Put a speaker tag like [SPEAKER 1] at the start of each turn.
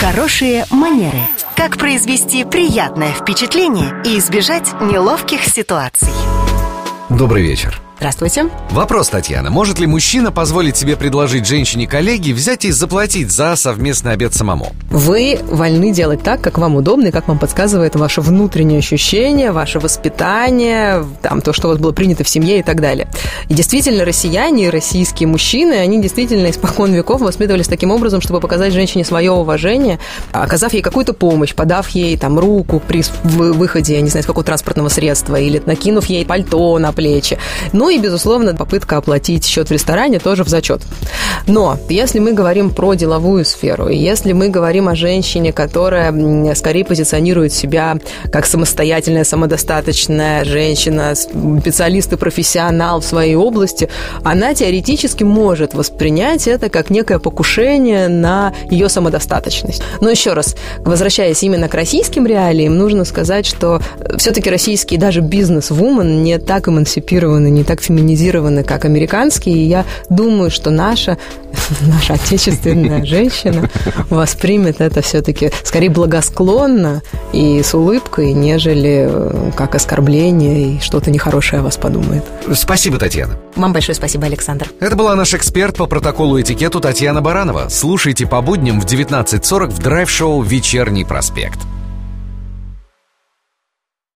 [SPEAKER 1] Хорошие манеры. Как произвести приятное впечатление и избежать неловких ситуаций.
[SPEAKER 2] Добрый вечер.
[SPEAKER 3] Здравствуйте.
[SPEAKER 2] Вопрос, Татьяна. Может ли мужчина позволить себе предложить женщине-коллеге взять и заплатить за совместный обед самому?
[SPEAKER 3] Вы вольны делать так, как вам удобно и как вам подсказывает ваше внутреннее ощущение, ваше воспитание, там, то, что у вас было принято в семье и так далее. И действительно, россияне, российские мужчины, они действительно испокон веков воспитывались таким образом, чтобы показать женщине свое уважение, оказав ей какую-то помощь, подав ей там руку при выходе, я не знаю, с какого транспортного средства, или накинув ей пальто на плечи. Но ну и, безусловно, попытка оплатить счет в ресторане тоже в зачет. Но если мы говорим про деловую сферу, если мы говорим о женщине, которая скорее позиционирует себя как самостоятельная, самодостаточная женщина, специалист и профессионал в своей области, она теоретически может воспринять это как некое покушение на ее самодостаточность. Но еще раз, возвращаясь именно к российским реалиям, нужно сказать, что все-таки российские даже бизнес-вумен не так эмансипированы, не так феминизированы, как американские, и я думаю, что наша, наша отечественная женщина воспримет это все-таки скорее благосклонно и с улыбкой, нежели э, как оскорбление и что-то нехорошее о вас подумает.
[SPEAKER 2] Спасибо, Татьяна.
[SPEAKER 1] Вам большое спасибо, Александр.
[SPEAKER 2] Это была наш эксперт по протоколу этикету Татьяна Баранова. Слушайте по будням в 19.40 в драйв-шоу «Вечерний проспект».